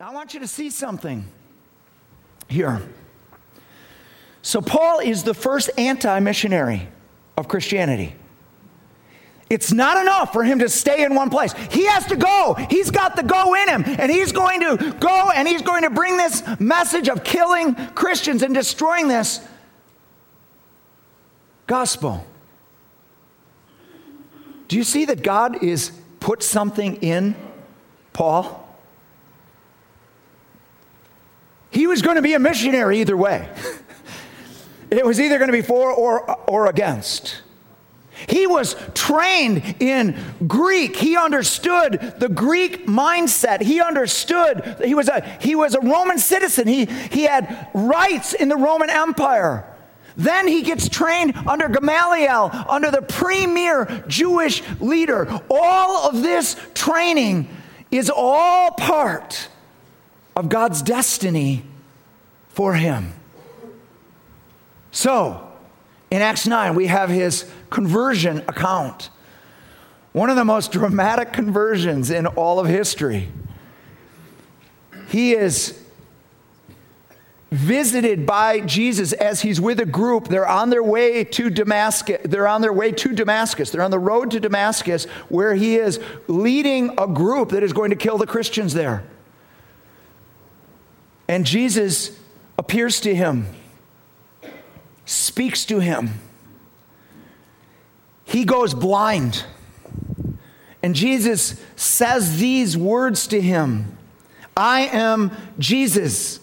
I want you to see something here. So, Paul is the first anti missionary of Christianity. It's not enough for him to stay in one place. He has to go. He's got the go in him. And he's going to go and he's going to bring this message of killing Christians and destroying this gospel. Do you see that God is put something in Paul? He was going to be a missionary either way. it was either going to be for or, or against. He was trained in Greek. He understood the Greek mindset. He understood he was a, he was a Roman citizen. He, he had rights in the Roman Empire. Then he gets trained under Gamaliel, under the premier Jewish leader. All of this training is all part of God's destiny for him. So, in Acts 9, we have his conversion account. One of the most dramatic conversions in all of history. He is visited by Jesus as he's with a group. They're on their way to Damascus. They're on their way to Damascus. They're on the road to Damascus where he is leading a group that is going to kill the Christians there. And Jesus appears to him, speaks to him. He goes blind. And Jesus says these words to him I am Jesus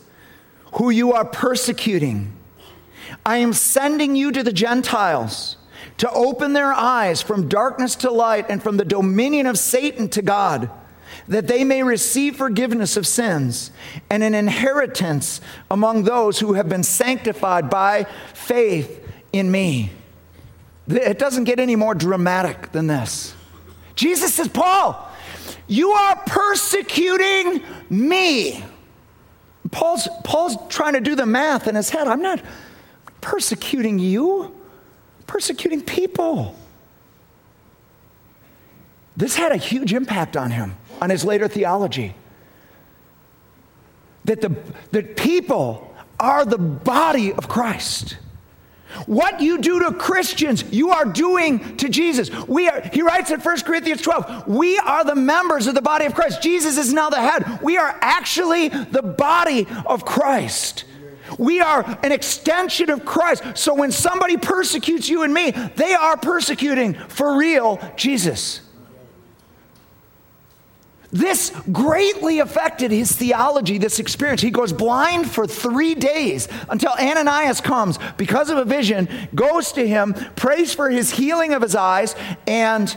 who you are persecuting. I am sending you to the Gentiles to open their eyes from darkness to light and from the dominion of Satan to God, that they may receive forgiveness of sins and an inheritance among those who have been sanctified by faith in me. It doesn't get any more dramatic than this. Jesus says, Paul, you are persecuting me. Paul's, Paul's trying to do the math in his head. I'm not persecuting you, I'm persecuting people. This had a huge impact on him, on his later theology. That the that people are the body of Christ. What you do to Christians, you are doing to Jesus. We are, he writes in 1 Corinthians 12, we are the members of the body of Christ. Jesus is now the head. We are actually the body of Christ. We are an extension of Christ. So when somebody persecutes you and me, they are persecuting for real Jesus. This greatly affected his theology, this experience. He goes blind for three days until Ananias comes because of a vision, goes to him, prays for his healing of his eyes, and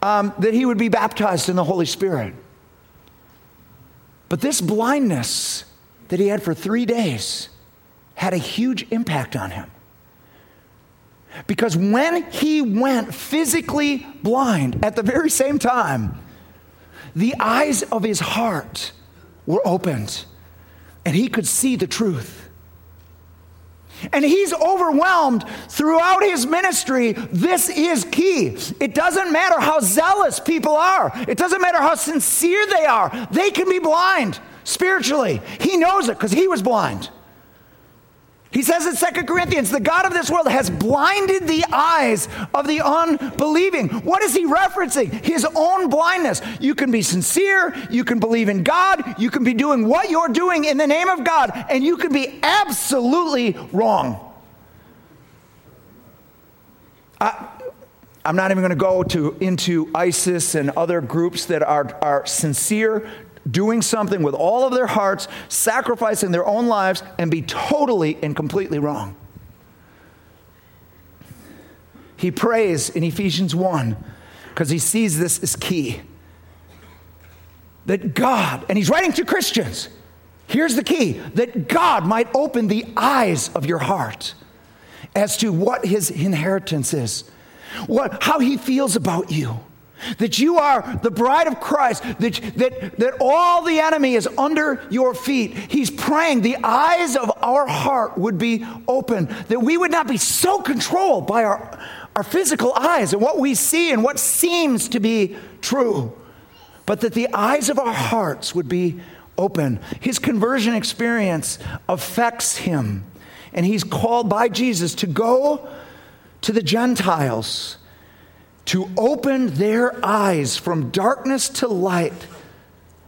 um, that he would be baptized in the Holy Spirit. But this blindness that he had for three days had a huge impact on him. Because when he went physically blind at the very same time, the eyes of his heart were opened and he could see the truth. And he's overwhelmed throughout his ministry. This is key. It doesn't matter how zealous people are, it doesn't matter how sincere they are. They can be blind spiritually. He knows it because he was blind. He says in Second Corinthians, the God of this world has blinded the eyes of the unbelieving. What is he referencing? His own blindness. You can be sincere, you can believe in God, you can be doing what you're doing in the name of God, and you can be absolutely wrong. I, I'm not even going to go to, into ISIS and other groups that are, are sincere doing something with all of their hearts, sacrificing their own lives, and be totally and completely wrong. He prays in Ephesians 1 because he sees this as key. That God, and he's writing to Christians, here's the key that God might open the eyes of your heart as to what his inheritance is, what, how he feels about you that you are the bride of Christ, that, that, that all the enemy is under your feet. He's praying the eyes of our heart would be open, that we would not be so controlled by our, our physical eyes and what we see and what seems to be true, but that the eyes of our hearts would be open. His conversion experience affects him. And he's called by Jesus to go to the Gentiles to open their eyes from darkness to light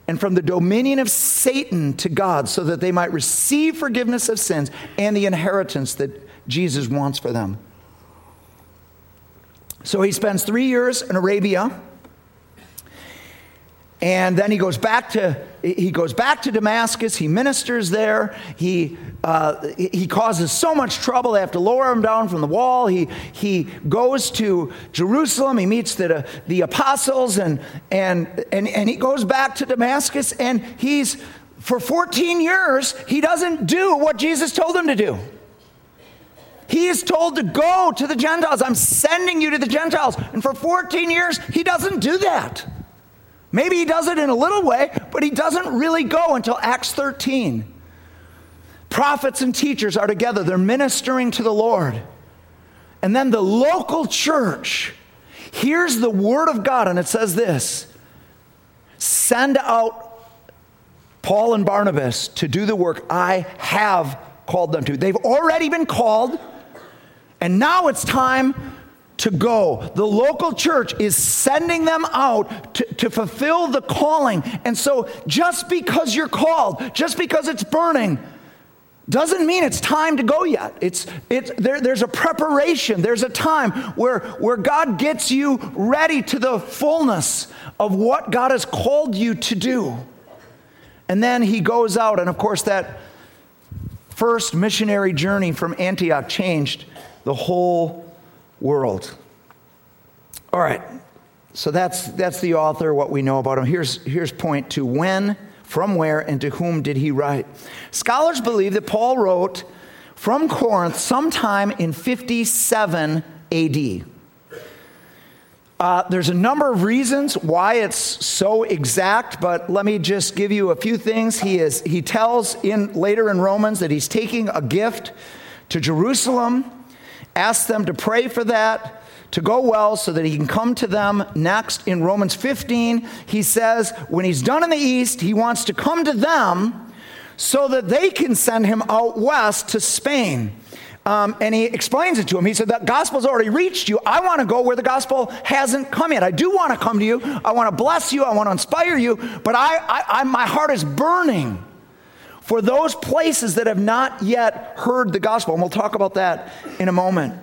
and from the dominion of Satan to God so that they might receive forgiveness of sins and the inheritance that Jesus wants for them. So he spends three years in Arabia and then he goes back to he goes back to Damascus. He ministers there. He uh, he causes so much trouble. They have to lower him down from the wall. He he goes to Jerusalem. He meets the the apostles and and and and he goes back to Damascus. And he's for 14 years he doesn't do what Jesus told him to do. He is told to go to the Gentiles. I'm sending you to the Gentiles. And for 14 years, he doesn't do that. Maybe he does it in a little way, but he doesn't really go until Acts 13. Prophets and teachers are together, they're ministering to the Lord. And then the local church hears the word of God, and it says this send out Paul and Barnabas to do the work I have called them to. They've already been called, and now it's time to go. The local church is sending them out to, to fulfill the calling. And so, just because you're called, just because it's burning, doesn't mean it's time to go yet. It's, it's, there, there's a preparation, there's a time where, where God gets you ready to the fullness of what God has called you to do. And then he goes out, and of course, that first missionary journey from Antioch changed the whole world. All right, so that's, that's the author, what we know about him. Here's, here's point two when, from where, and to whom did he write? Scholars believe that Paul wrote from Corinth sometime in 57 AD. Uh, there's a number of reasons why it's so exact, but let me just give you a few things. He, is, he tells in, later in Romans that he's taking a gift to Jerusalem Ask them to pray for that to go well so that he can come to them next. In Romans 15, he says when he's done in the east, he wants to come to them so that they can send him out west to Spain. Um, and he explains it to him. He said, That gospel's already reached you. I want to go where the gospel hasn't come yet. I do want to come to you. I want to bless you. I want to inspire you. But I, I, I my heart is burning for those places that have not yet heard the gospel. And we'll talk about that in a moment.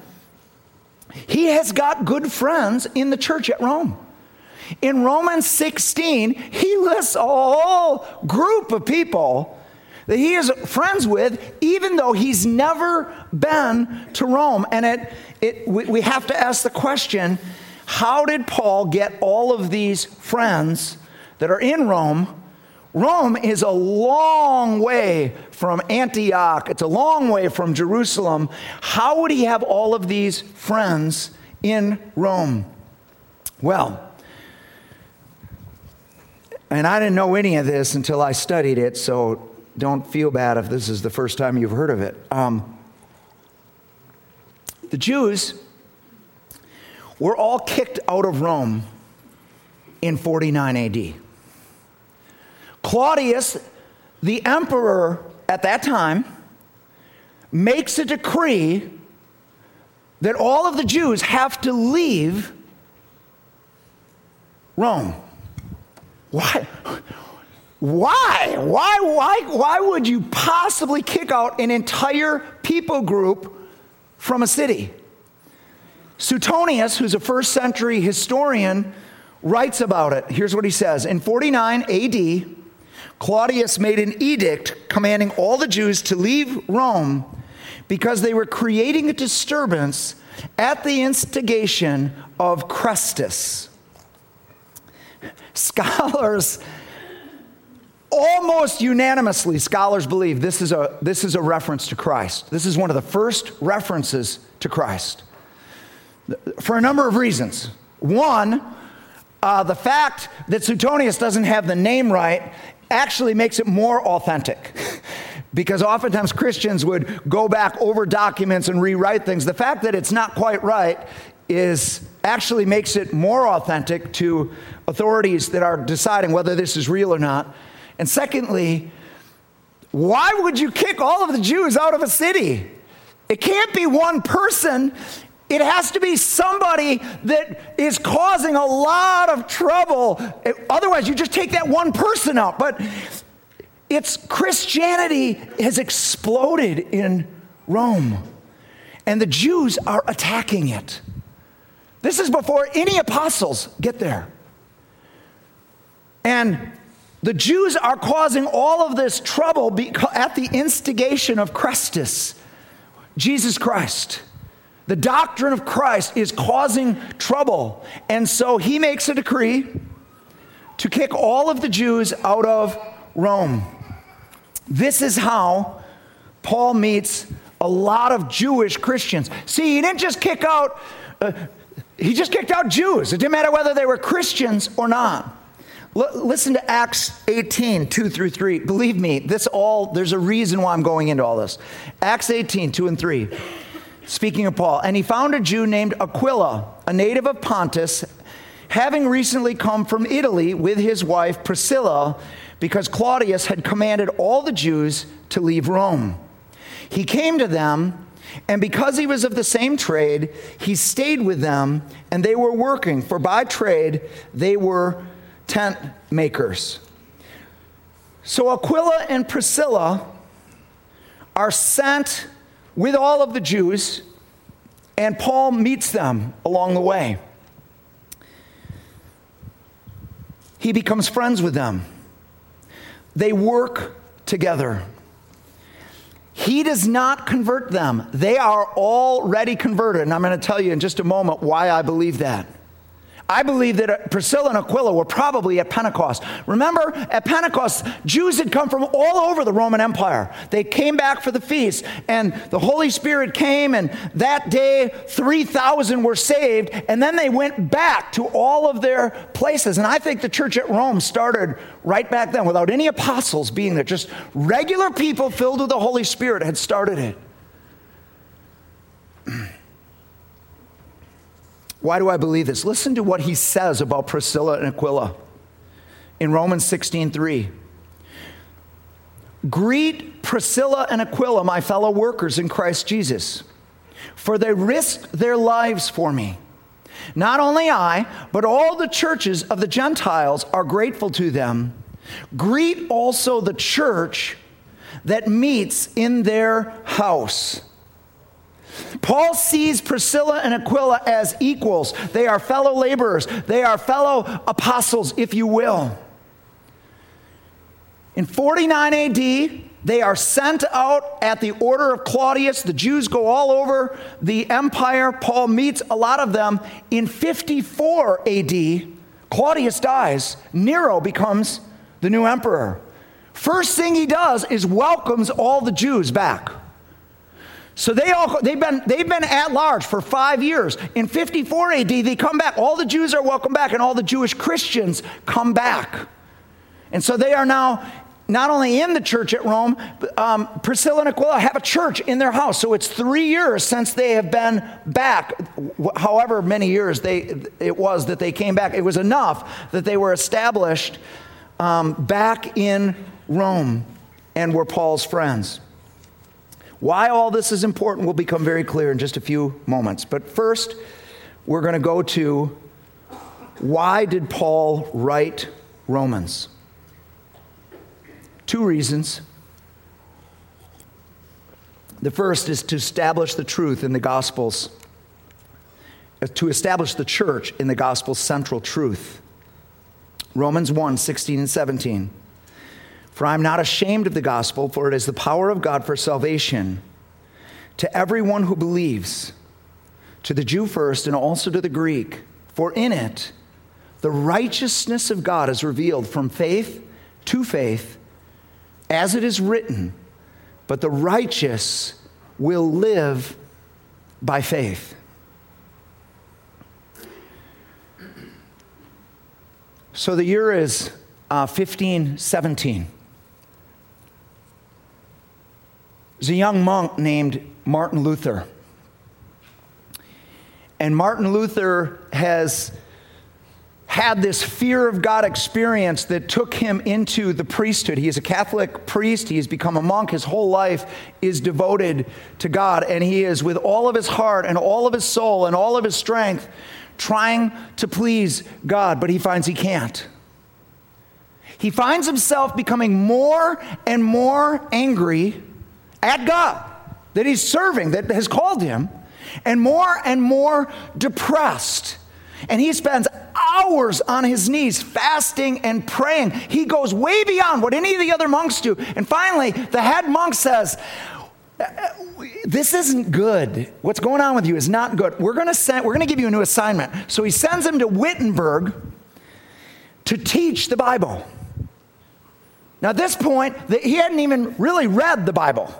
He has got good friends in the church at Rome. In Romans 16, he lists a whole group of people that he is friends with, even though he's never been to Rome. And it, it, we have to ask the question how did Paul get all of these friends that are in Rome Rome is a long way from Antioch, it's a long way from Jerusalem. How would he have all of these friends in Rome? Well, and I didn't know any of this until I studied it, so don't feel bad if this is the first time you've heard of it. Um, the Jews were all kicked out of Rome in 49 AD. Claudius, the emperor at that time, makes a decree that all of the Jews have to leave Rome. Why? Why? Why, why, why would you possibly kick out an entire people group from a city? Suetonius, who's a first century historian, writes about it. Here's what he says In 49 AD, Claudius made an edict commanding all the Jews to leave Rome because they were creating a disturbance at the instigation of Chrestus. Scholars, almost unanimously, scholars believe this is, a, this is a reference to Christ. This is one of the first references to Christ for a number of reasons. One, uh, the fact that Suetonius doesn't have the name right actually makes it more authentic. because oftentimes Christians would go back over documents and rewrite things. The fact that it's not quite right is actually makes it more authentic to authorities that are deciding whether this is real or not. And secondly, why would you kick all of the Jews out of a city? It can't be one person. It has to be somebody that is causing a lot of trouble. Otherwise, you just take that one person out. But it's Christianity has exploded in Rome, and the Jews are attacking it. This is before any apostles get there. And the Jews are causing all of this trouble at the instigation of Christus, Jesus Christ. The doctrine of Christ is causing trouble. And so he makes a decree to kick all of the Jews out of Rome. This is how Paul meets a lot of Jewish Christians. See, he didn't just kick out, uh, he just kicked out Jews. It didn't matter whether they were Christians or not. L- listen to Acts 18, 2 through 3. Believe me, this all, there's a reason why I'm going into all this. Acts 18, 2 and 3. Speaking of Paul, and he found a Jew named Aquila, a native of Pontus, having recently come from Italy with his wife Priscilla, because Claudius had commanded all the Jews to leave Rome. He came to them, and because he was of the same trade, he stayed with them, and they were working, for by trade they were tent makers. So Aquila and Priscilla are sent with all of the Jews, and Paul meets them along the way. He becomes friends with them. They work together. He does not convert them. They are already converted. And I'm going to tell you in just a moment why I believe that. I believe that uh, Priscilla and Aquila were probably at Pentecost. Remember, at Pentecost, Jews had come from all over the Roman Empire. They came back for the feast, and the Holy Spirit came, and that day, 3,000 were saved, and then they went back to all of their places. And I think the church at Rome started right back then without any apostles being there. Just regular people filled with the Holy Spirit had started it. Why do I believe this? Listen to what he says about Priscilla and Aquila in Romans 16:3. Greet Priscilla and Aquila, my fellow workers in Christ Jesus, for they risked their lives for me. Not only I, but all the churches of the Gentiles are grateful to them. Greet also the church that meets in their house. Paul sees Priscilla and Aquila as equals. They are fellow laborers, they are fellow apostles, if you will. In 49 AD, they are sent out at the order of Claudius. The Jews go all over the empire. Paul meets a lot of them. In 54 AD, Claudius dies. Nero becomes the new emperor. First thing he does is welcomes all the Jews back. So they all they've been they've been at large for five years. In 54 AD, they come back. All the Jews are welcome back, and all the Jewish Christians come back. And so they are now not only in the church at Rome, um, Priscilla and Aquila have a church in their house. So it's three years since they have been back. However many years they it was that they came back, it was enough that they were established um, back in Rome and were Paul's friends. Why all this is important will become very clear in just a few moments. But first, we're going to go to why did Paul write Romans? Two reasons. The first is to establish the truth in the Gospels, uh, to establish the church in the Gospel's central truth. Romans 1 16 and 17. For I'm not ashamed of the gospel, for it is the power of God for salvation to everyone who believes, to the Jew first and also to the Greek. For in it, the righteousness of God is revealed from faith to faith, as it is written, but the righteous will live by faith. So the year is uh, 1517. There's a young monk named Martin Luther. And Martin Luther has had this fear of God experience that took him into the priesthood. He is a Catholic priest. He has become a monk. His whole life is devoted to God. And he is, with all of his heart and all of his soul and all of his strength, trying to please God, but he finds he can't. He finds himself becoming more and more angry at God that he's serving, that has called him, and more and more depressed. And he spends hours on his knees fasting and praying. He goes way beyond what any of the other monks do. And finally, the head monk says, this isn't good. What's going on with you is not good. We're going to send, we're going to give you a new assignment. So he sends him to Wittenberg to teach the Bible. Now, at this point, he hadn't even really read the Bible.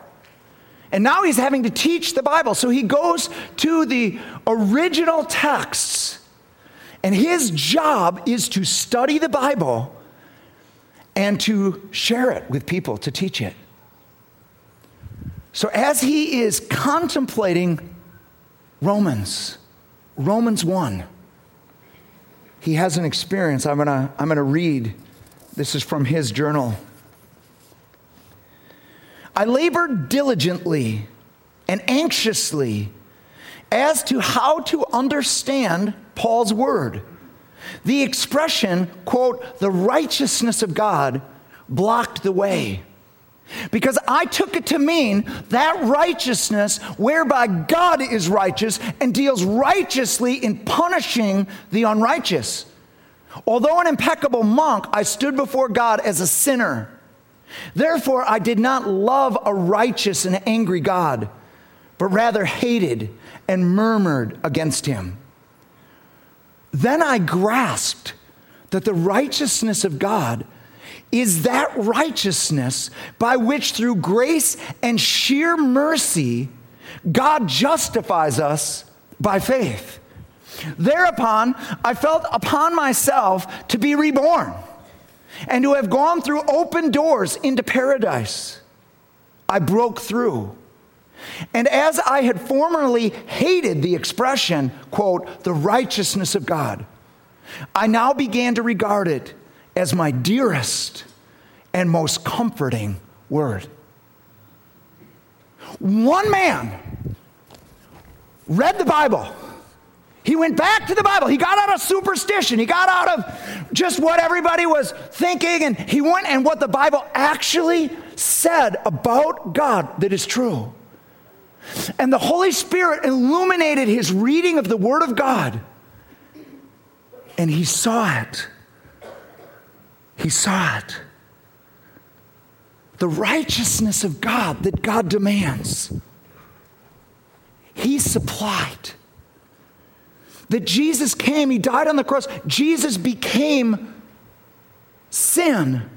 And now he's having to teach the Bible. So he goes to the original texts, and his job is to study the Bible and to share it with people, to teach it. So as he is contemplating Romans, Romans 1, he has an experience. I'm going to I'm going to read. This is from his journal. I labored diligently and anxiously as to how to understand Paul's word. The expression, quote, the righteousness of God blocked the way. Because I took it to mean that righteousness whereby God is righteous and deals righteously in punishing the unrighteous. Although an impeccable monk, I stood before God as a sinner Therefore, I did not love a righteous and angry God, but rather hated and murmured against him. Then I grasped that the righteousness of God is that righteousness by which, through grace and sheer mercy, God justifies us by faith. Thereupon, I felt upon myself to be reborn and who have gone through open doors into paradise. I broke through. And as I had formerly hated the expression, quote, the righteousness of God, I now began to regard it as my dearest and most comforting word. One man read the Bible he went back to the Bible. He got out of superstition. He got out of just what everybody was thinking. And he went and what the Bible actually said about God that is true. And the Holy Spirit illuminated his reading of the Word of God. And he saw it. He saw it. The righteousness of God that God demands. He supplied that Jesus came, He died on the cross. Jesus became sin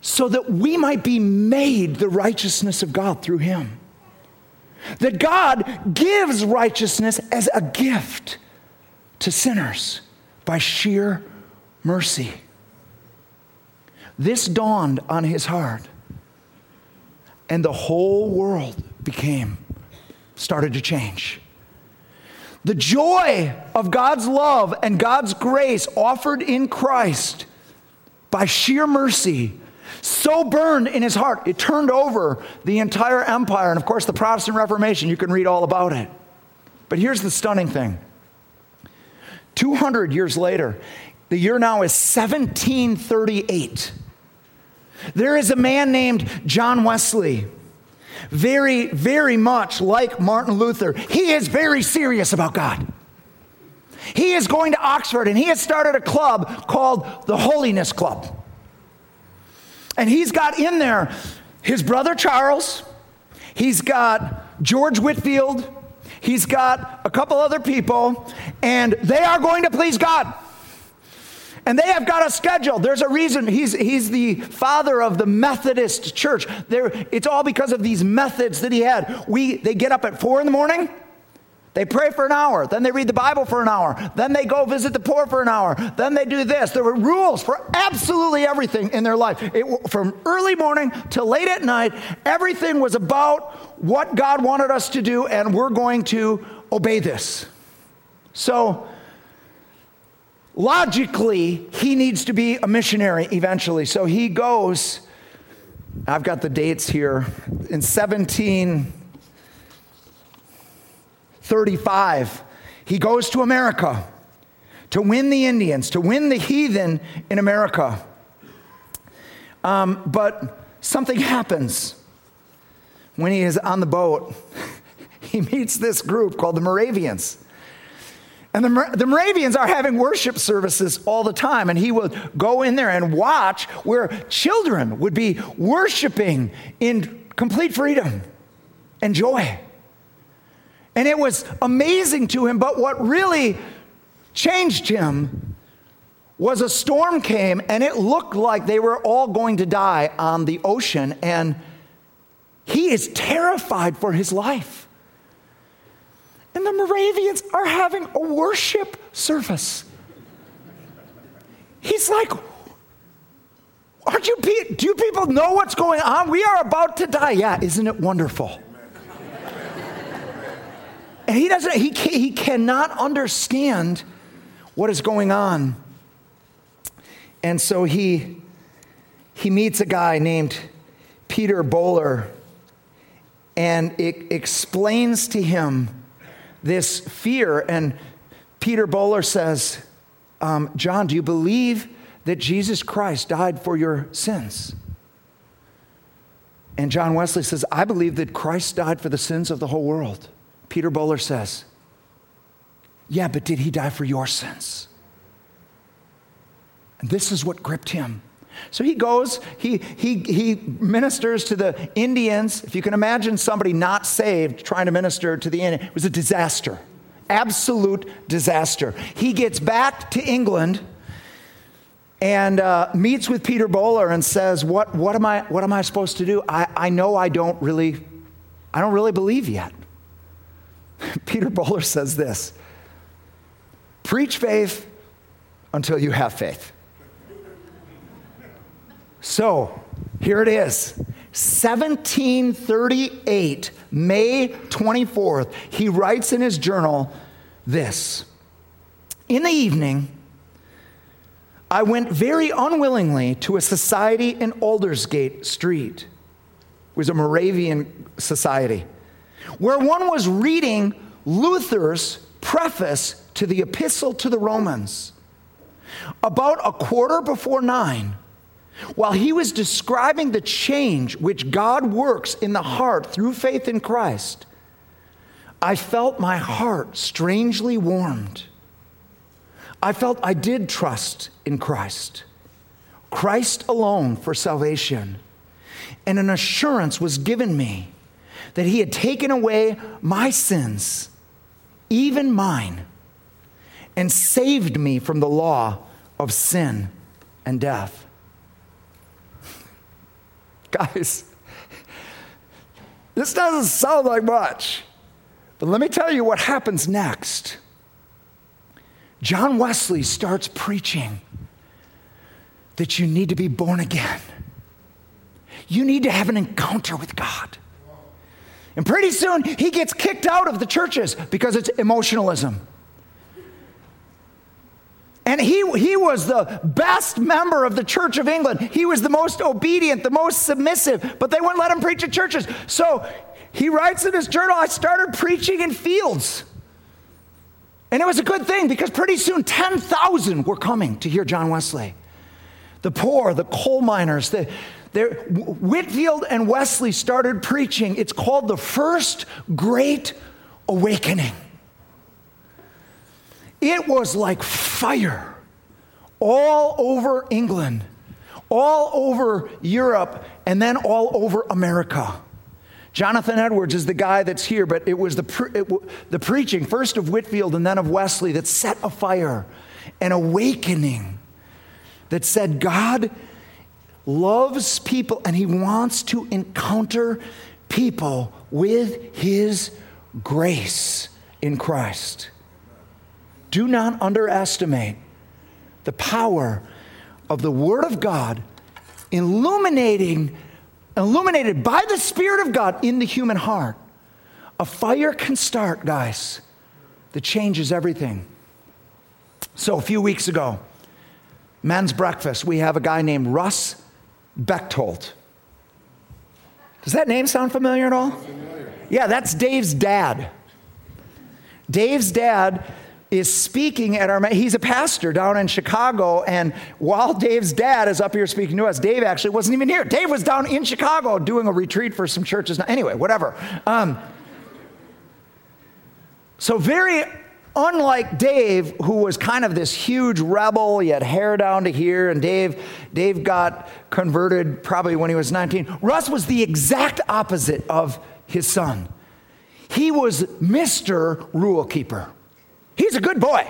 so that we might be made the righteousness of God through Him. That God gives righteousness as a gift to sinners by sheer mercy. This dawned on his heart, and the whole world became, started to change. The joy of God's love and God's grace offered in Christ by sheer mercy so burned in his heart, it turned over the entire empire. And of course, the Protestant Reformation, you can read all about it. But here's the stunning thing 200 years later, the year now is 1738. There is a man named John Wesley very, very much like Martin Luther, he is very serious about God. He is going to Oxford and he has started a club called the Holiness Club. And he's got in there his brother Charles, he's got George Whitefield, he's got a couple other people, and they are going to please God. And they have got a schedule. There's a reason. He's, he's the father of the Methodist church. There, it's all because of these methods that he had. We, they get up at four in the morning. They pray for an hour. Then they read the Bible for an hour. Then they go visit the poor for an hour. Then they do this. There were rules for absolutely everything in their life. It, from early morning to late at night, everything was about what God wanted us to do, and we're going to obey this. So, logically, he needs to be a missionary eventually. So he goes, I've got the dates here, in 1735, he goes to America to win the Indians, to win the heathen in America. Um, but something happens when he is on the boat. he meets this group called the Moravians. And the, the Moravians are having worship services all the time. And he would go in there and watch where children would be worshiping in complete freedom and joy. And it was amazing to him. But what really changed him was a storm came and it looked like they were all going to die on the ocean and he is terrified for his life. And the Moravians are having a worship service. He's like, Aren't you, do you people know what's going on? We are about to die. Yeah, isn't it wonderful? and he doesn't, he, he cannot understand what is going on. And so he, he meets a guy named Peter Böhler, and it explains to him this fear. And Peter Böhler says, um, John, do you believe that Jesus Christ died for your sins? And John Wesley says, I believe that Christ died for the sins of the whole world. Peter Böhler says, Yeah, but did he die for your sins? And this is what gripped him. So he goes, he, he, he ministers to the Indians. If you can imagine somebody not saved trying to minister to the Indians, it was a disaster, absolute disaster. He gets back to England and uh, meets with Peter Böhler and says, what, what, am I, what am I supposed to do? I, I know I don't really, I don't really believe yet. Peter Böhler says this preach faith until you have faith. So here it is 1738, May 24th. He writes in his journal this In the evening, I went very unwillingly to a society in Aldersgate Street. It was a Moravian society, where one was reading Luther's preface to the Epistle to the Romans. About a quarter before nine, while he was describing the change which God works in the heart through faith in Christ, I felt my heart strangely warmed. I felt I did trust in Christ, Christ alone for salvation. And an assurance was given me that he had taken away my sins, even mine, and saved me from the law of sin and death. Guys, this doesn't sound like much, but let me tell you what happens next. John Wesley starts preaching that you need to be born again. You need to have an encounter with God. And pretty soon he gets kicked out of the churches because it's emotionalism. And he, he was the best member of the Church of England. He was the most obedient, the most submissive, but they wouldn't let him preach at churches. So he writes in his journal I started preaching in fields. And it was a good thing because pretty soon 10,000 were coming to hear John Wesley. The poor, the coal miners, the, Whitefield and Wesley started preaching. It's called the First Great Awakening. It was like fire all over England, all over Europe, and then all over America. Jonathan Edwards is the guy that's here, but it was the, pre- it w- the preaching, first of Whitefield and then of Wesley, that set a fire, an awakening that said God loves people and he wants to encounter people with his grace in Christ. Do not underestimate the power of the Word of God illuminating, illuminated by the Spirit of God in the human heart. A fire can start, guys, that changes everything. So, a few weeks ago, men's breakfast, we have a guy named Russ Bechtold. Does that name sound familiar at all? Familiar. Yeah, that's Dave's dad. Dave's dad is speaking at our he's a pastor down in chicago and while dave's dad is up here speaking to us dave actually wasn't even here dave was down in chicago doing a retreat for some churches anyway whatever um, so very unlike Dave, who was kind of this huge rebel, he had hair down to here, and Dave, Dave got converted probably when he was 19. Russ was the exact opposite of his son. He was Mr. Rule Keeper. He's a good boy,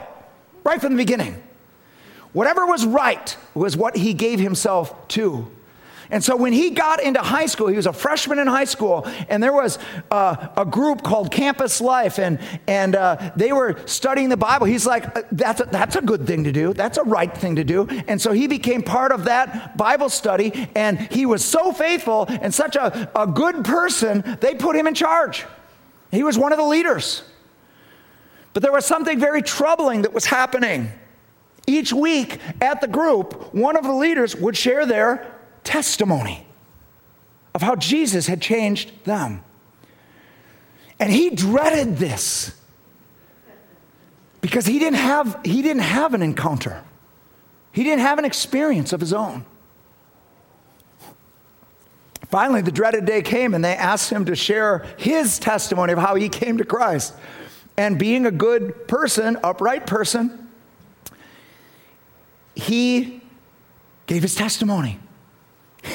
right from the beginning. Whatever was right was what he gave himself to. And so when he got into high school, he was a freshman in high school, and there was uh, a group called Campus Life, and, and uh, they were studying the Bible. He's like, uh, that's a, that's a good thing to do. That's a right thing to do. And so he became part of that Bible study, and he was so faithful and such a, a good person, they put him in charge. He was one of the leaders. But there was something very troubling that was happening. Each week at the group, one of the leaders would share their testimony of how Jesus had changed them. And he dreaded this because he didn't have, he didn't have an encounter, he didn't have an experience of his own. Finally, the dreaded day came and they asked him to share his testimony of how he came to Christ. And being a good person, upright person, he gave his testimony.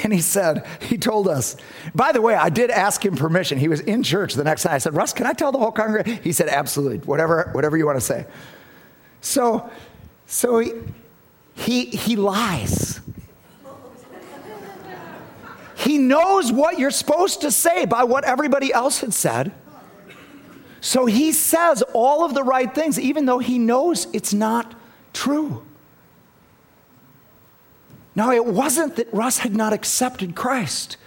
And he said, he told us, by the way, I did ask him permission. He was in church the next night. I said, Russ, can I tell the whole congregation? He said, absolutely, whatever, whatever you want to say. So, so he, he, he lies. he knows what you're supposed to say by what everybody else had said. So he says all of the right things, even though he knows it's not true. Now, it wasn't that Russ had not accepted Christ.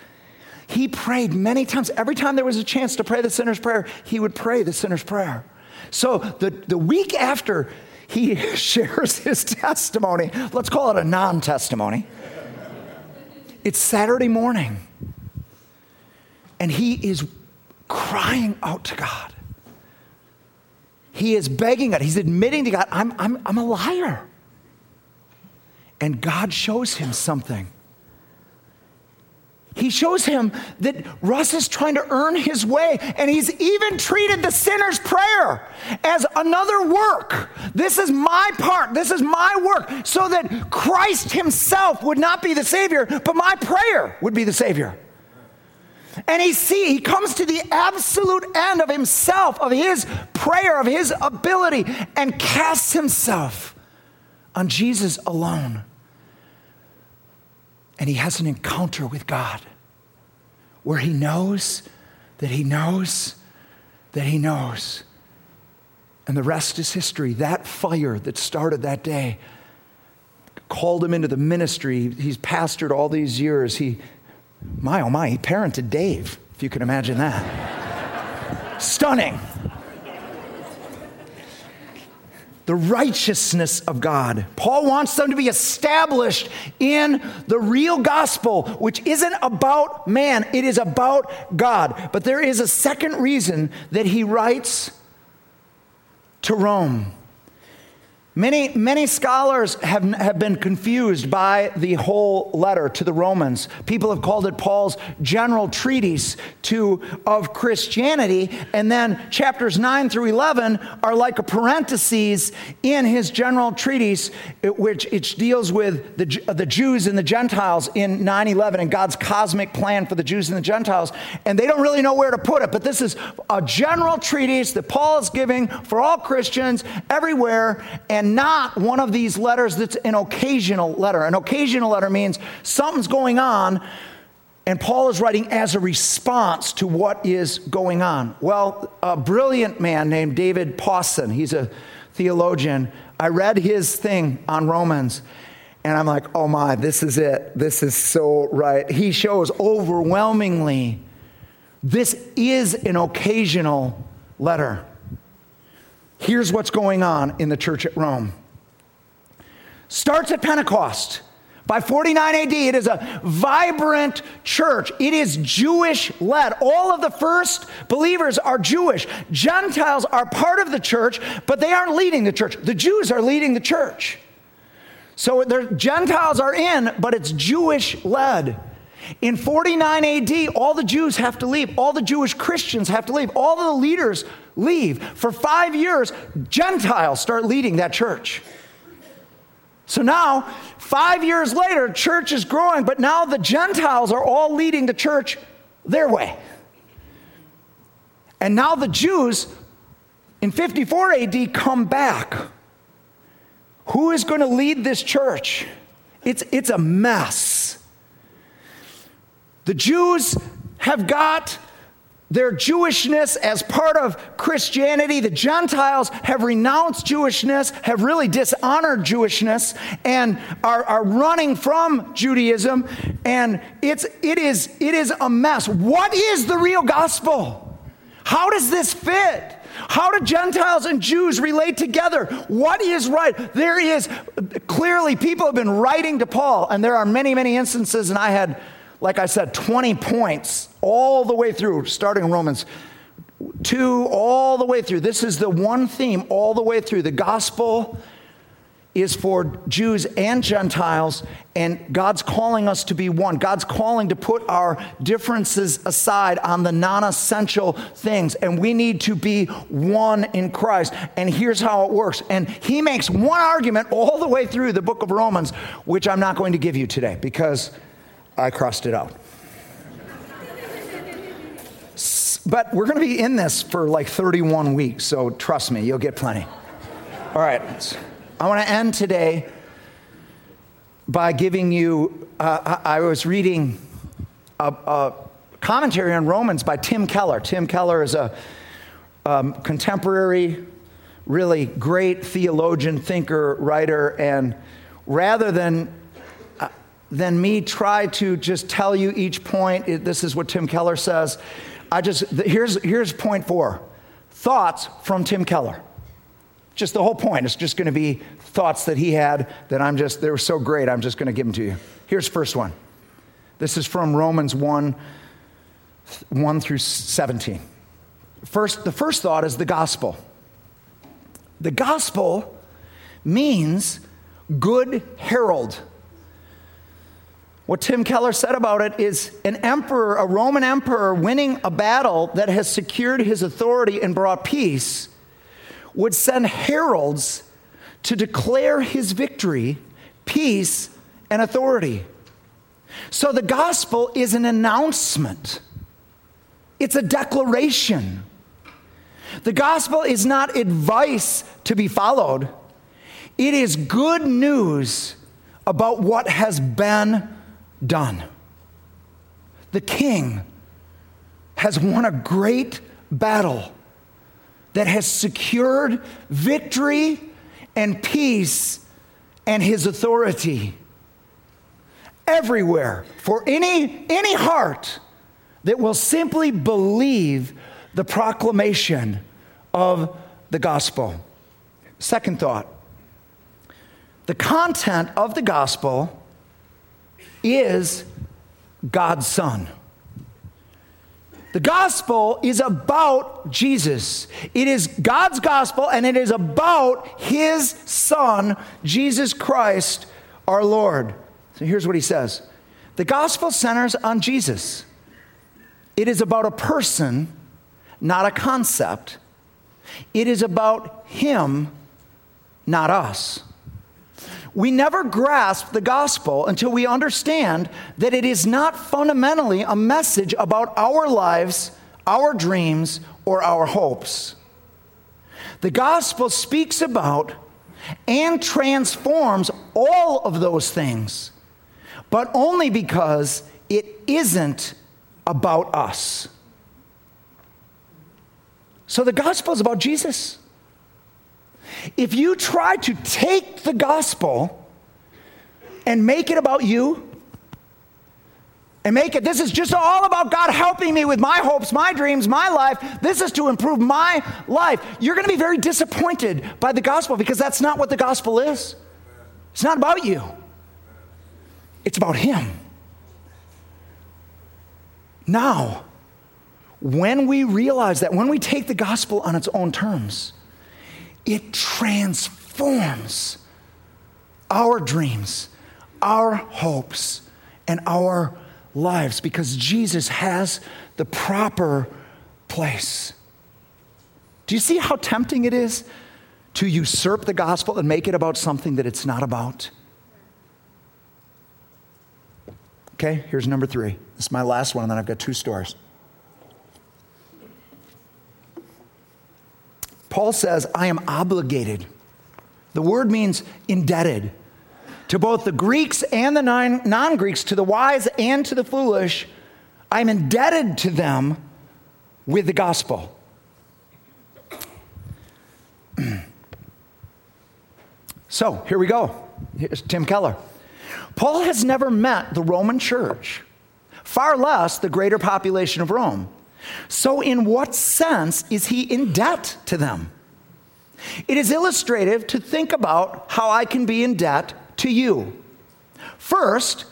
He prayed many times. Every time there was a chance to pray the sinner's prayer, he would pray the sinner's prayer. So the, the week after he shares his testimony, let's call it a non testimony, it's Saturday morning. And he is crying out to God. He is begging God. He's admitting to God, I'm, I'm, I'm a liar and God shows him something. He shows him that Russ is trying to earn his way, and he's even treated the sinner's prayer as another work. This is my part, this is my work, so that Christ himself would not be the Savior, but my prayer would be the Savior. And he see he comes to the absolute end of himself, of his prayer, of his ability, and casts himself on Jesus alone and he has an encounter with God where he knows that he knows that he knows. And the rest is history. That fire that started that day called him into the ministry. He's pastored all these years. He, my oh my, he parented Dave, if you can imagine that. Stunning the righteousness of God. Paul wants them to be established in the real gospel, which isn't about man, it is about God. But there is a second reason that he writes to Rome. Many, many scholars have, have been confused by the whole letter to the Romans. People have called it Paul's general treatise to, of Christianity, and then chapters 9 through 11 are like a parenthesis in his general treatise, which, which deals with the, the Jews and the Gentiles in 9 11 and God's cosmic plan for the Jews and the Gentiles. And they don't really know where to put it, but this is a general treatise that Paul is giving for all Christians everywhere. And not one of these letters that's an occasional letter. An occasional letter means something's going on, and Paul is writing as a response to what is going on. Well, a brilliant man named David Pawson, he's a theologian. I read his thing on Romans, and I'm like, oh my, this is it. This is so right. He shows overwhelmingly this is an occasional letter. Here's what's going on in the church at Rome. starts at Pentecost. By 49 AD, it is a vibrant church. It is Jewish led. All of the first believers are Jewish. Gentiles are part of the church, but they aren't leading the church. The Jews are leading the church. So the Gentiles are in, but it's Jewish led. In 49 AD, all the Jews have to leave. All the Jewish Christians have to leave. All the leaders leave. For five years, Gentiles start leading that church. So now, five years later, church is growing, but now the Gentiles are all leading the church their way. And now the Jews in 54 AD come back. Who is going to lead this church? It's, it's a mess. The Jews have got their Jewishness as part of Christianity. The Gentiles have renounced Jewishness, have really dishonored Jewishness, and are, are running from Judaism. And it's, it, is, it is a mess. What is the real gospel? How does this fit? How do Gentiles and Jews relate together? What is right? There is clearly people have been writing to Paul, and there are many, many instances, and I had like I said, 20 points all the way through, starting Romans 2, all the way through. This is the one theme all the way through. The gospel is for Jews and Gentiles, and God's calling us to be one. God's calling to put our differences aside on the non essential things, and we need to be one in Christ. And here's how it works. And he makes one argument all the way through the book of Romans, which I'm not going to give you today because I crossed it out. but we're going to be in this for like 31 weeks, so trust me, you'll get plenty. All right, I want to end today by giving you. Uh, I was reading a, a, commentary on Romans by Tim Keller. Tim Keller is a um, contemporary, really great theologian, thinker, writer, and rather than than me try to just tell you each point. This is what Tim Keller says. I just, here's, here's point four thoughts from Tim Keller. Just the whole point. It's just going to be thoughts that he had that I'm just, they were so great, I'm just going to give them to you. Here's first one. This is from Romans 1 1 through 17. First, the first thought is the gospel. The gospel means good herald. What Tim Keller said about it is an emperor, a Roman emperor, winning a battle that has secured his authority and brought peace, would send heralds to declare his victory, peace, and authority. So the gospel is an announcement, it's a declaration. The gospel is not advice to be followed, it is good news about what has been done. The king has won a great battle that has secured victory and peace and his authority everywhere for any, any heart that will simply believe the proclamation of the gospel. Second thought the content of the gospel is God's Son. The gospel is about Jesus. It is God's gospel and it is about his Son, Jesus Christ, our Lord. So here's what he says The gospel centers on Jesus. It is about a person, not a concept. It is about him, not us. We never grasp the gospel until we understand that it is not fundamentally a message about our lives, our dreams, or our hopes. The gospel speaks about and transforms all of those things, but only because it isn't about us. So the gospel is about Jesus. If you try to take the gospel and make it about you, and make it, this is just all about God helping me with my hopes, my dreams, my life. This is to improve my life. You're going to be very disappointed by the gospel because that's not what the gospel is. It's not about you, it's about Him. Now, when we realize that, when we take the gospel on its own terms, it transforms our dreams, our hopes, and our lives because Jesus has the proper place. Do you see how tempting it is to usurp the gospel and make it about something that it's not about? Okay, here's number three. This is my last one, and then I've got two stories. Paul says, I am obligated. The word means indebted to both the Greeks and the non Greeks, to the wise and to the foolish. I'm indebted to them with the gospel. so here we go. Here's Tim Keller. Paul has never met the Roman church, far less the greater population of Rome. So, in what sense is he in debt to them? It is illustrative to think about how I can be in debt to you. First,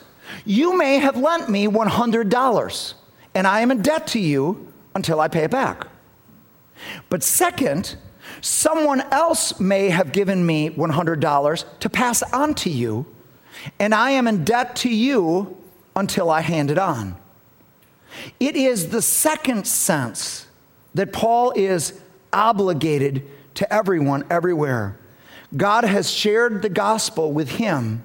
you may have lent me $100, and I am in debt to you until I pay it back. But second, someone else may have given me $100 to pass on to you, and I am in debt to you until I hand it on. It is the second sense that Paul is obligated to everyone everywhere. God has shared the gospel with him,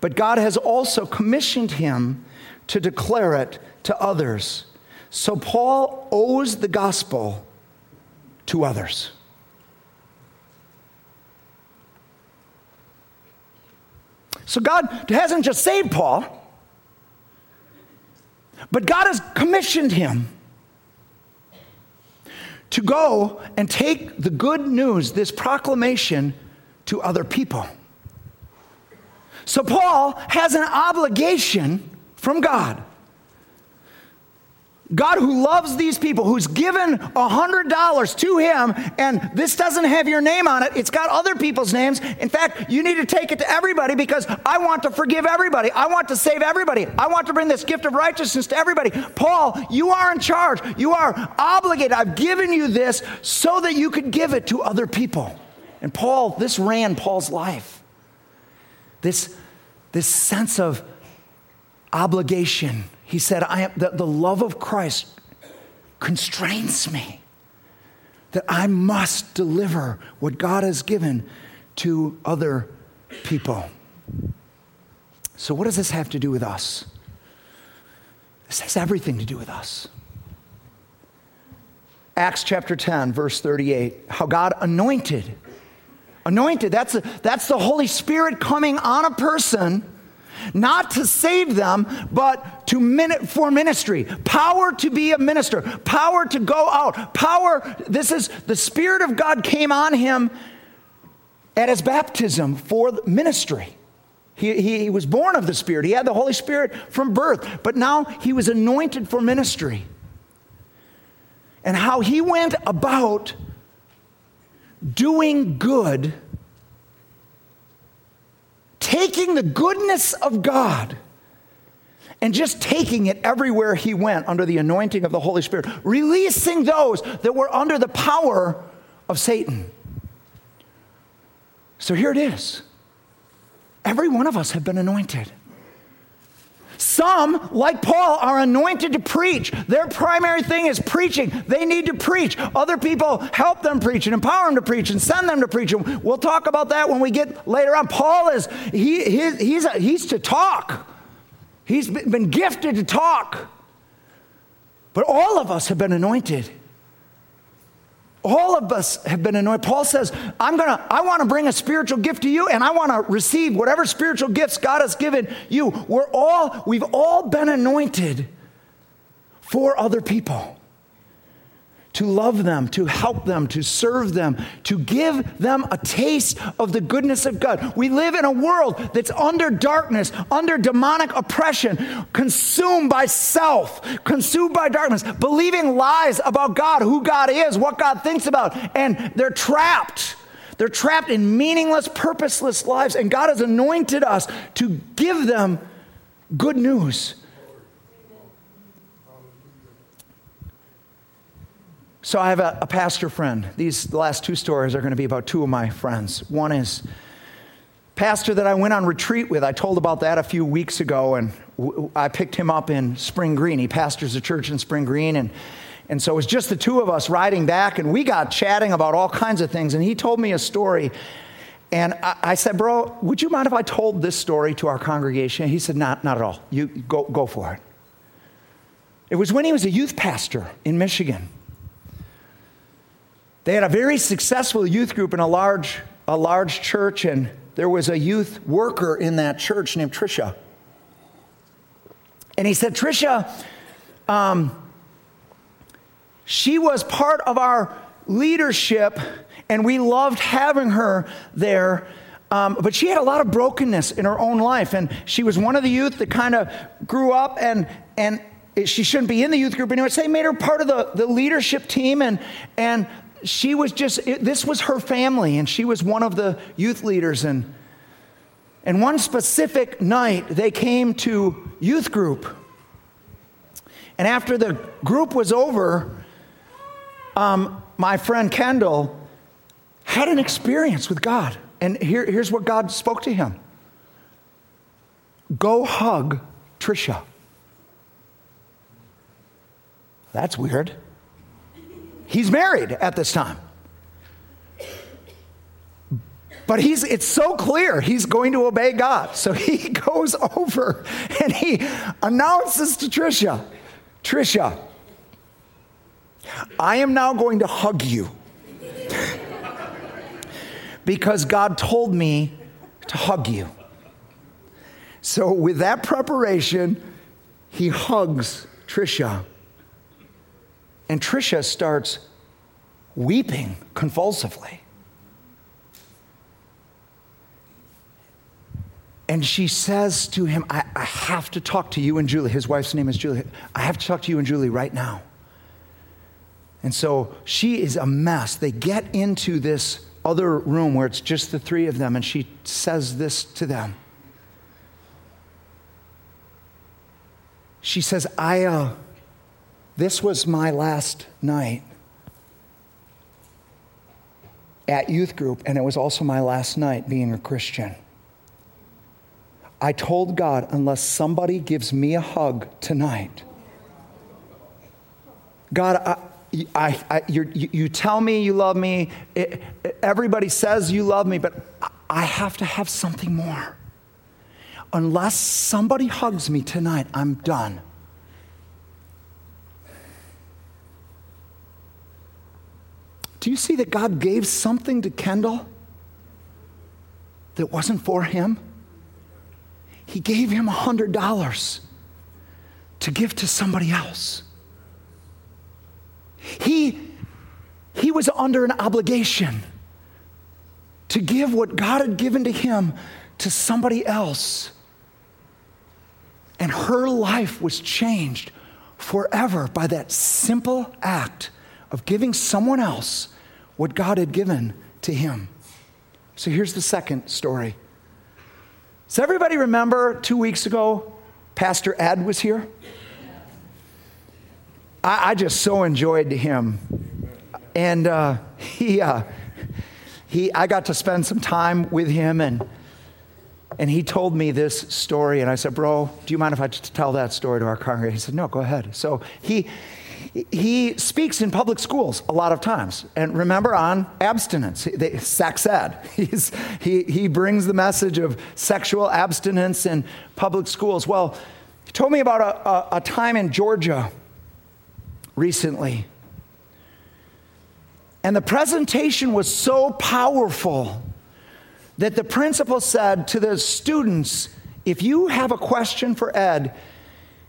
but God has also commissioned him to declare it to others. So Paul owes the gospel to others. So God hasn't just saved Paul, but God has commissioned him to go and take the good news, this proclamation, to other people. So Paul has an obligation from God God who loves these people, who's given a $100 to him, and this doesn't have your name on it, it's got other people's names. In fact, you need to take it to everybody because I want to forgive everybody. I want to save everybody. I want to bring this gift of righteousness to everybody. Paul, you are in charge. You are obligated. I've given you this so that you could give it to other people. And Paul, this ran Paul's life. This, this sense of obligation he said, I am, the, the love of Christ constrains me that I must deliver what God has given to other people. So, what does this have to do with us? This has everything to do with us. Acts chapter 10, verse 38, how God anointed. Anointed, that's, a, that's the Holy Spirit coming on a person not to save them, but to min- for ministry. Power to be a minister, power to go out, power. This is the Spirit of God came on him at his baptism for ministry. He, he, he was born of the Spirit, he had the Holy Spirit from birth, but now he was anointed for ministry. And how he went about doing good taking the goodness of God and just taking it everywhere he went under the anointing of the Holy Spirit, releasing those that were under the power of Satan. So here it is. Every one of us have been anointed. Some, like Paul, are anointed to preach. Their primary thing is preaching. They need to preach. Other people help them preach and empower them to preach and send them to preach. And we'll talk about that when we get later on. Paul is, he, he he's, a, he's to talk. He's been gifted to talk. But all of us have been anointed all of us have been anointed. Paul says, I'm gonna, I want to bring a spiritual gift to you, and I want to receive whatever spiritual gifts God has given you. We're all, we've all been anointed for other people to love them, to help them, to serve them, to give them a taste of the goodness of God. We live in a world that's under darkness, under demonic oppression, consumed by self, consumed by darkness, believing lies about God, who God is, what God thinks about, and they're trapped. They're trapped in meaningless, purposeless lives, and God has anointed us to give them good news. So I have a, a pastor friend. These the last two stories are going to be about two of my friends. One is pastor that I went on retreat with. I told about that a few weeks ago, and w- I picked him up in Spring Green. He pastors a church in Spring Green, and and so it was just the two of us riding back, and we got chatting about all kinds of things. And he told me a story. And I, I said, Bro, would you mind if I told this story to our congregation? He said, Not, not at all. You go, go for it. It was when he was a youth pastor in Michigan. They had a very successful youth group in a large, a large church, and there was a youth worker in that church named Trisha. And he said, Trisha, um, she was part of our leadership, and we loved having her there. Um, but she had a lot of brokenness in her own life, and she was one of the youth that kind of grew up, and and she shouldn't be in the youth group anyway. So they made her part of the, the leadership team, and and she was just, it, this was her family, and she was one of the youth leaders. And, and one specific night, they came to youth group. And after the group was over, um, my friend Kendall had an experience with God. And here, here's what God spoke to him Go hug Trisha. That's weird. He's married at this time. But he's, it's so clear he's going to obey God. So he goes over and he announces to Trisha, Trisha, I am now going to hug you because God told me to hug you. So, with that preparation, he hugs Trisha and Trisha starts weeping convulsively. And she says to him, I, I, have to talk to you and Julie. His wife's name is Julie. I have to talk to you and Julie right now. And so she is a mess. They get into this other room where it's just the three of them, and she says this to them. She says, I, uh, this was my last night at youth group, and it was also my last night being a Christian. I told God, unless somebody gives me a hug tonight, God, I, I, I you, you tell me you love me, it, everybody says you love me, but I have to have something more. Unless somebody hugs me tonight, I'm done. Do you see that God gave something to Kendall that wasn't for him? He gave him $100 to give to somebody else. He, he was under an obligation to give what God had given to him to somebody else. And her life was changed forever by that simple act of giving someone else what God had given to him. So here's the second story. Does everybody remember two weeks ago, Pastor Ed was here? I, I just so enjoyed him. And uh, he, uh, he, I got to spend some time with him, and, and he told me this story. And I said, Bro, do you mind if I tell that story to our congregation? He said, No, go ahead. So he, he speaks in public schools a lot of times. And remember on abstinence, they, sex ed. He's, he, he brings the message of sexual abstinence in public schools. Well, he told me about a, a, a time in Georgia recently. And the presentation was so powerful that the principal said to the students, if you have a question for Ed,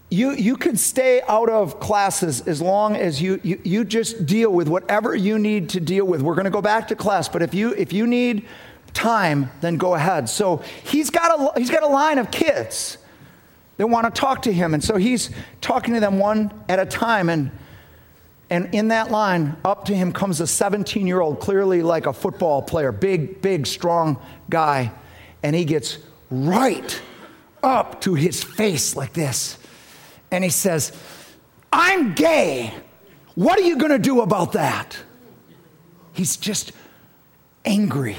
you, you could stay out of classes as long as you, you, you just deal with whatever you need to deal with. We're going to go back to class, but if you, if you need time, then go ahead. So he's got a, he's got a line of kids that want to talk to him. And so he's talking to them one at a time. And And in that line, up to him comes a 17 year old, clearly like a football player, big, big, strong guy. And he gets right up to his face like this. And he says, I'm gay. What are you going to do about that? He's just angry.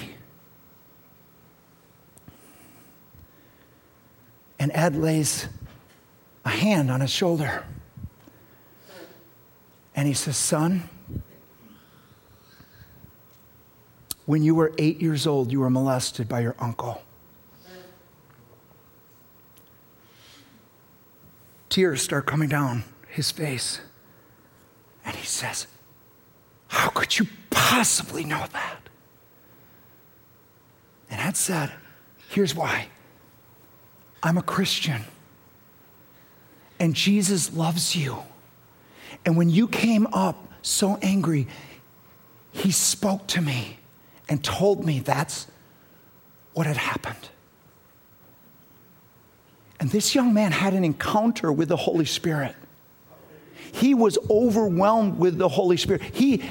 And Ed lays a hand on his shoulder. And he says, Son, when you were eight years old, you were molested by your uncle. Tears start coming down his face. And he says, How could you possibly know that? And Ed said, Here's why I'm a Christian, and Jesus loves you. And when you came up so angry, he spoke to me and told me that's what had happened. And this young man had an encounter with the Holy Spirit. He was overwhelmed with the Holy Spirit. He,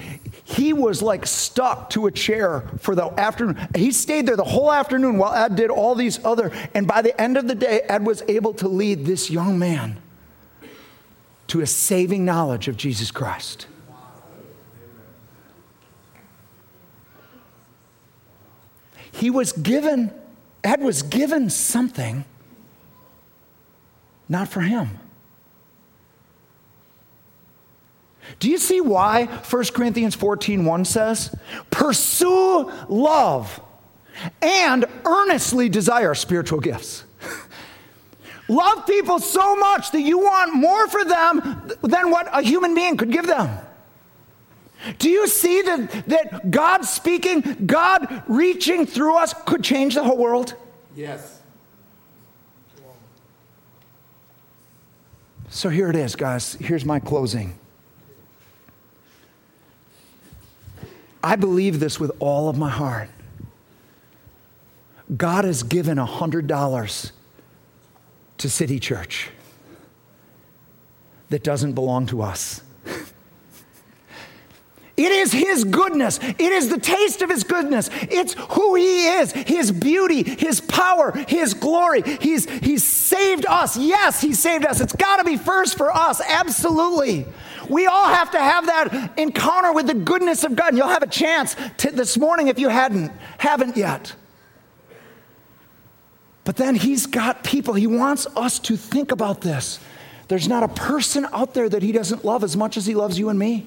he was like stuck to a chair for the afternoon. He stayed there the whole afternoon while Ed did all these other, and by the end of the day, Ed was able to lead this young man to a saving knowledge of Jesus Christ. He was given, Ed was given something not for him. Do you see why 1 Corinthians 14 1 says, Pursue love and earnestly desire spiritual gifts? Love people so much that you want more for them than what a human being could give them. Do you see that, that God speaking, God reaching through us could change the whole world? Yes. So here it is, guys. Here's my closing. I believe this with all of my heart. God has given a $100 to City Church that doesn't belong to us. It is His goodness. It is the taste of His goodness. It's who He is, His beauty, His power, His glory. He's, he's saved us. Yes, He saved us. It's got to be first for us. Absolutely. We all have to have that encounter with the goodness of God. And you'll have a chance to, this morning if you hadn't, haven't yet. But then he's got people, he wants us to think about this. There's not a person out there that he doesn't love as much as he loves you and me.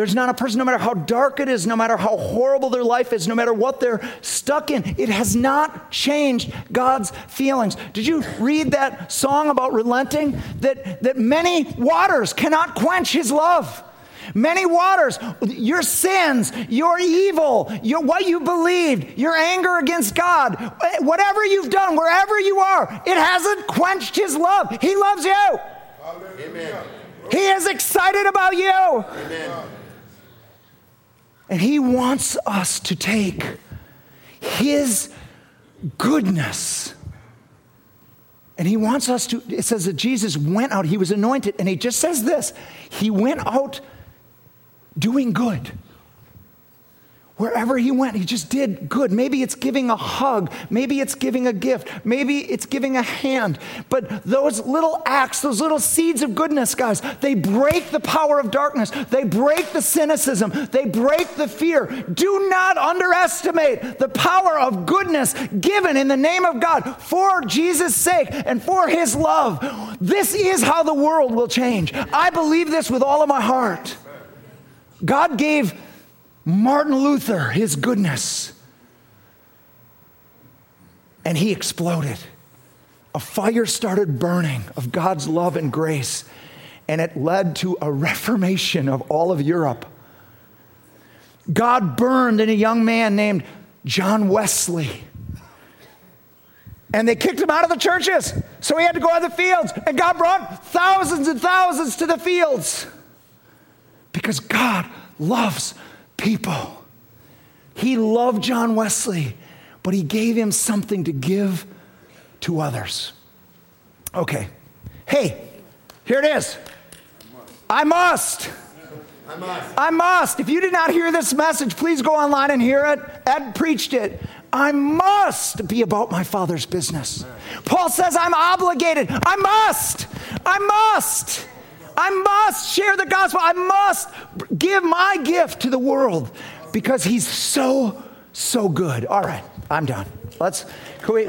Amen. There's not a person, no matter how dark it is, no matter how horrible their life is, no matter what they're stuck in, it has not changed God's feelings. Did you read that song about relenting? That, that many waters cannot quench his love. Many waters, your sins, your evil, your, what you believed, your anger against God, whatever you've done, wherever you are, it hasn't quenched His love. He loves you. Amen. He is excited about you. Amen. And He wants us to take His goodness. And he wants us to, it says that Jesus went out, he was anointed, and he just says this He went out doing good. Wherever he went, he just did good. Maybe it's giving a hug. Maybe it's giving a gift. Maybe it's giving a hand. But those little acts, those little seeds of goodness, guys, they break the power of darkness. They break the cynicism. They break the fear. Do not underestimate the power of goodness given in the name of God for Jesus' sake and for his love. This is how the world will change. I believe this with all of my heart. God gave Martin Luther his goodness, and he exploded. A fire started burning of God's love and grace, and it led to a reformation of all of Europe. God burned in a young man named John Wesley. And they kicked him out of the churches. So he had to go out the fields. And God brought thousands and thousands to the fields. Because God loves people. He loved John Wesley, but he gave him something to give to others. Okay. Hey, here it is. I must. I must. I must. If you did not hear this message, please go online and hear it. Ed preached it. I must be about my Father's business. Paul says, I'm obligated. I must. I must. I must share the gospel. I must give my gift to the world because he's so, so good. All right, I'm done. Let's, can we?